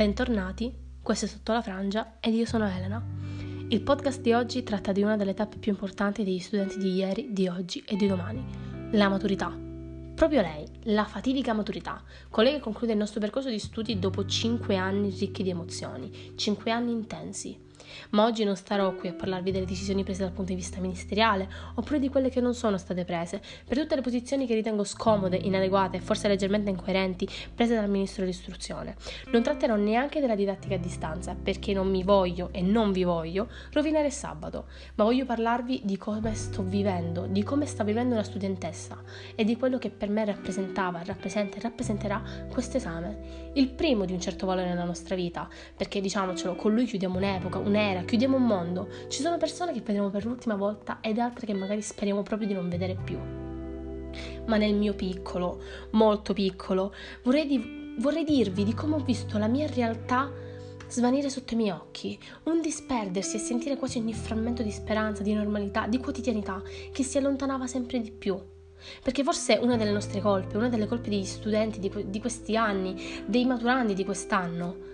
Bentornati, questo è Sotto la Frangia ed io sono Elena. Il podcast di oggi tratta di una delle tappe più importanti degli studenti di ieri, di oggi e di domani, la maturità. Proprio lei, la fatidica maturità, colei che conclude il nostro percorso di studi dopo 5 anni ricchi di emozioni, 5 anni intensi ma oggi non starò qui a parlarvi delle decisioni prese dal punto di vista ministeriale, oppure di quelle che non sono state prese, per tutte le posizioni che ritengo scomode, inadeguate e forse leggermente incoerenti prese dal ministro dell'istruzione. Non tratterò neanche della didattica a distanza, perché non mi voglio e non vi voglio rovinare sabato, ma voglio parlarvi di come sto vivendo, di come sta vivendo una studentessa e di quello che per me rappresentava, rappresenta e rappresenterà questo esame. Il primo di un certo valore nella nostra vita, perché diciamocelo, con lui chiudiamo un'epoca, un'epoca nera, chiudiamo un mondo. Ci sono persone che vedremo per l'ultima volta ed altre che magari speriamo proprio di non vedere più. Ma nel mio piccolo, molto piccolo, vorrei, di, vorrei dirvi di come ho visto la mia realtà svanire sotto i miei occhi, un disperdersi e sentire quasi ogni frammento di speranza, di normalità, di quotidianità che si allontanava sempre di più. Perché forse una delle nostre colpe, una delle colpe degli studenti di, di questi anni, dei maturandi di quest'anno,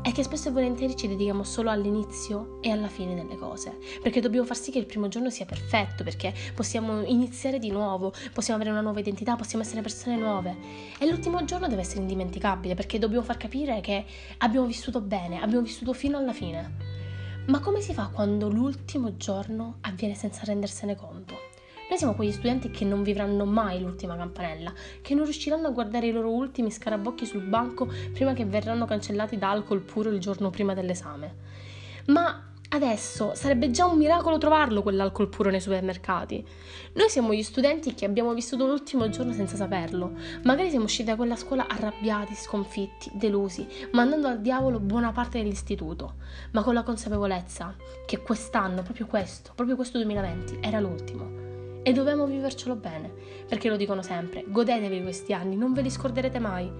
è che spesso e volentieri ci dedichiamo solo all'inizio e alla fine delle cose, perché dobbiamo far sì che il primo giorno sia perfetto, perché possiamo iniziare di nuovo, possiamo avere una nuova identità, possiamo essere persone nuove e l'ultimo giorno deve essere indimenticabile, perché dobbiamo far capire che abbiamo vissuto bene, abbiamo vissuto fino alla fine. Ma come si fa quando l'ultimo giorno avviene senza rendersene conto? Noi siamo quegli studenti che non vivranno mai l'ultima campanella, che non riusciranno a guardare i loro ultimi scarabocchi sul banco prima che verranno cancellati da alcol puro il giorno prima dell'esame. Ma Adesso sarebbe già un miracolo trovarlo quell'alcol puro nei supermercati. Noi siamo gli studenti che abbiamo vissuto l'ultimo giorno senza saperlo. Magari siamo usciti da quella scuola arrabbiati, sconfitti, delusi, mandando al diavolo buona parte dell'istituto, ma con la consapevolezza che quest'anno, proprio questo, proprio questo 2020, era l'ultimo e dobbiamo vivercelo bene, perché lo dicono sempre, godetevi questi anni, non ve li scorderete mai.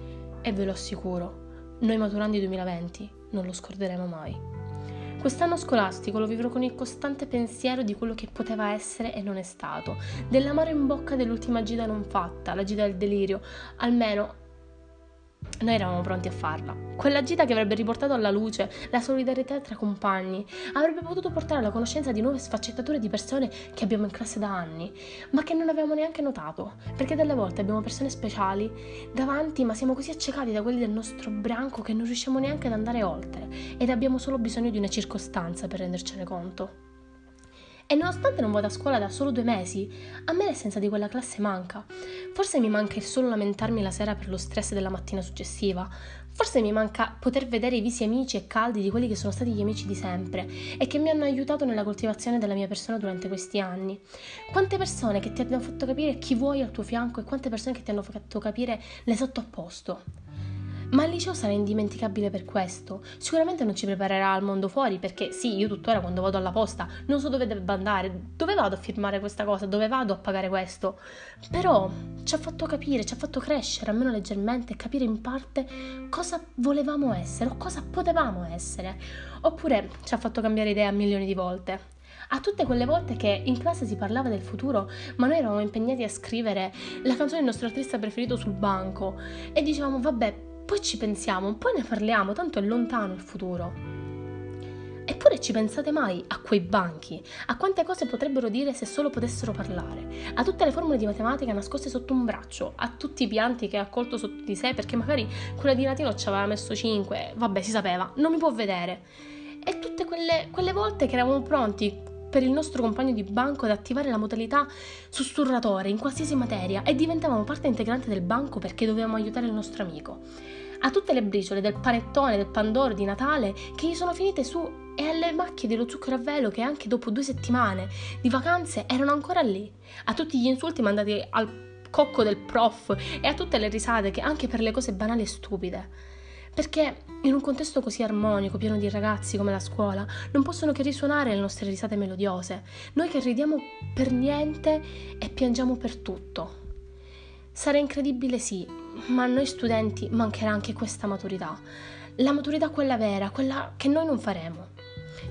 E ve lo assicuro, noi maturandi 2020 non lo scorderemo mai. Quest'anno scolastico lo vivrò con il costante pensiero di quello che poteva essere e non è stato, dell'amaro in bocca dell'ultima gita non fatta, la gita del delirio, almeno noi eravamo pronti a farla. Quella gita che avrebbe riportato alla luce la solidarietà tra compagni, avrebbe potuto portare alla conoscenza di nuove sfaccettature di persone che abbiamo in classe da anni, ma che non avevamo neanche notato, perché delle volte abbiamo persone speciali davanti, ma siamo così accecati da quelli del nostro branco che non riusciamo neanche ad andare oltre ed abbiamo solo bisogno di una circostanza per rendercene conto. E nonostante non vada a scuola da solo due mesi, a me l'essenza di quella classe manca. Forse mi manca il solo lamentarmi la sera per lo stress della mattina successiva. Forse mi manca poter vedere i visi amici e caldi di quelli che sono stati gli amici di sempre e che mi hanno aiutato nella coltivazione della mia persona durante questi anni. Quante persone che ti hanno fatto capire chi vuoi al tuo fianco e quante persone che ti hanno fatto capire l'esatto opposto. Ma il liceo sarà indimenticabile per questo. Sicuramente non ci preparerà al mondo fuori, perché sì, io tuttora quando vado alla posta non so dove debba andare, dove vado a firmare questa cosa, dove vado a pagare questo. Però ci ha fatto capire, ci ha fatto crescere, almeno leggermente, capire in parte cosa volevamo essere o cosa potevamo essere. Oppure ci ha fatto cambiare idea milioni di volte a tutte quelle volte che in classe si parlava del futuro, ma noi eravamo impegnati a scrivere la canzone del nostro artista preferito sul banco e dicevamo vabbè, poi ci pensiamo, poi ne parliamo, tanto è lontano il futuro. Eppure ci pensate mai a quei banchi, a quante cose potrebbero dire se solo potessero parlare, a tutte le formule di matematica nascoste sotto un braccio, a tutti i pianti che ha accolto sotto di sé perché magari quella di Latino ci aveva messo 5, vabbè si sapeva, non mi può vedere. E tutte quelle, quelle volte che eravamo pronti per il nostro compagno di banco ad attivare la modalità sussurratore in qualsiasi materia e diventavamo parte integrante del banco perché dovevamo aiutare il nostro amico. A tutte le briciole del panettone, del pandoro di Natale che gli sono finite su e alle macchie dello zucchero a velo che anche dopo due settimane di vacanze erano ancora lì. A tutti gli insulti mandati al cocco del prof e a tutte le risate che anche per le cose banali e stupide. Perché in un contesto così armonico, pieno di ragazzi come la scuola, non possono che risuonare le nostre risate melodiose, noi che ridiamo per niente e piangiamo per tutto. Sarà incredibile sì, ma a noi studenti mancherà anche questa maturità. La maturità quella vera, quella che noi non faremo.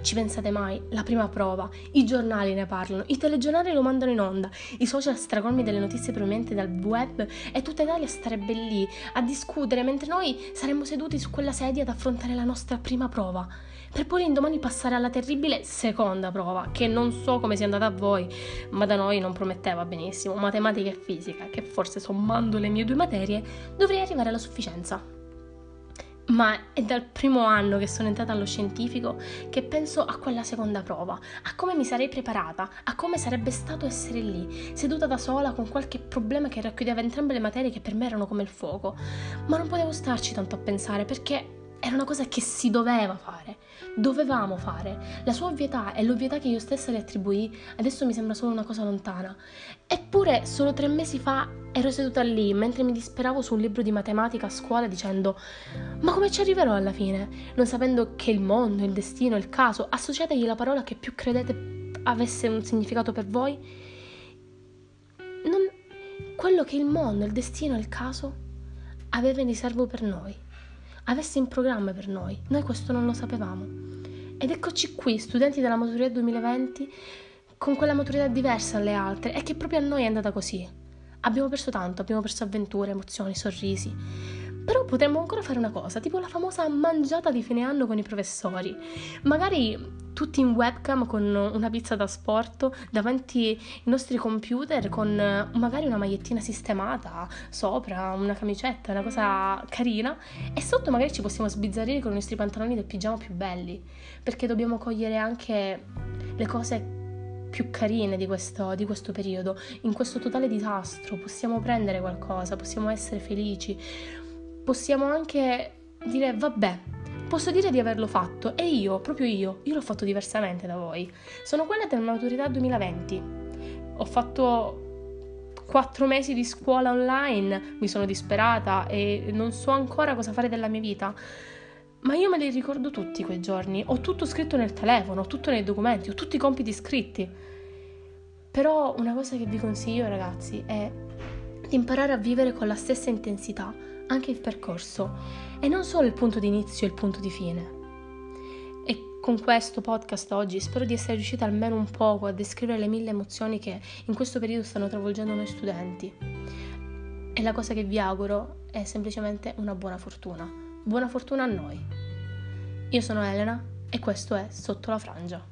Ci pensate mai? La prima prova, i giornali ne parlano, i telegiornali lo mandano in onda, i social stracolmi delle notizie provenienti dal web e tutta Italia starebbe lì a discutere mentre noi saremmo seduti su quella sedia ad affrontare la nostra prima prova per poi l'indomani passare alla terribile seconda prova, che non so come sia andata a voi, ma da noi non prometteva benissimo, matematica e fisica, che forse sommando le mie due materie dovrei arrivare alla sufficienza. Ma è dal primo anno che sono entrata allo scientifico che penso a quella seconda prova, a come mi sarei preparata, a come sarebbe stato essere lì, seduta da sola con qualche problema che racchiudeva entrambe le materie che per me erano come il fuoco. Ma non potevo starci tanto a pensare perché era una cosa che si doveva fare, dovevamo fare. La sua ovvietà e l'ovvietà che io stessa le attribuì adesso mi sembra solo una cosa lontana. Eppure solo tre mesi fa ero seduta lì mentre mi disperavo su un libro di matematica a scuola dicendo ma come ci arriverò alla fine? Non sapendo che il mondo, il destino, il caso, associategli la parola che più credete avesse un significato per voi. Non... Quello che il mondo, il destino il caso aveva in riservo per noi avesse in programma per noi. Noi questo non lo sapevamo. Ed eccoci qui, studenti della maturità 2020, con quella maturità diversa dalle altre e che proprio a noi è andata così. Abbiamo perso tanto, abbiamo perso avventure, emozioni, sorrisi. Però potremmo ancora fare una cosa, tipo la famosa mangiata di fine anno con i professori. Magari tutti in webcam con una pizza da sport davanti ai nostri computer con magari una magliettina sistemata sopra, una camicetta, una cosa carina e sotto magari ci possiamo sbizzarrire con i nostri pantaloni del pigiama più belli perché dobbiamo cogliere anche le cose più carine di questo, di questo periodo. In questo totale disastro possiamo prendere qualcosa, possiamo essere felici, possiamo anche dire vabbè posso dire di averlo fatto e io, proprio io, io l'ho fatto diversamente da voi. Sono quella della maturità 2020. Ho fatto quattro mesi di scuola online, mi sono disperata e non so ancora cosa fare della mia vita. Ma io me li ricordo tutti quei giorni, ho tutto scritto nel telefono, ho tutto nei documenti, ho tutti i compiti scritti. Però una cosa che vi consiglio ragazzi è di imparare a vivere con la stessa intensità anche il percorso e non solo il punto di inizio e il punto di fine. E con questo podcast oggi spero di essere riuscita almeno un poco a descrivere le mille emozioni che in questo periodo stanno travolgendo noi studenti. E la cosa che vi auguro è semplicemente una buona fortuna. Buona fortuna a noi. Io sono Elena e questo è Sotto la Frangia.